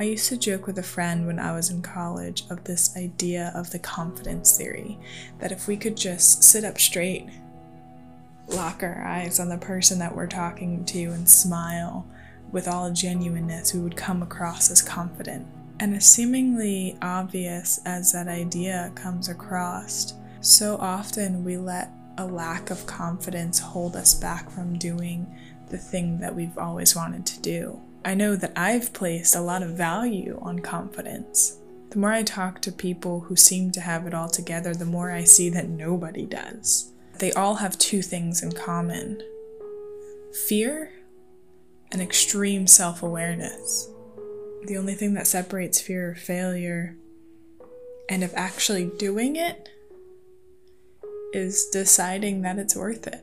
I used to joke with a friend when I was in college of this idea of the confidence theory that if we could just sit up straight, lock our eyes on the person that we're talking to, and smile with all genuineness, we would come across as confident. And as seemingly obvious as that idea comes across, so often we let a lack of confidence hold us back from doing the thing that we've always wanted to do. I know that I've placed a lot of value on confidence. The more I talk to people who seem to have it all together, the more I see that nobody does. They all have two things in common fear and extreme self awareness. The only thing that separates fear of failure and of actually doing it is deciding that it's worth it.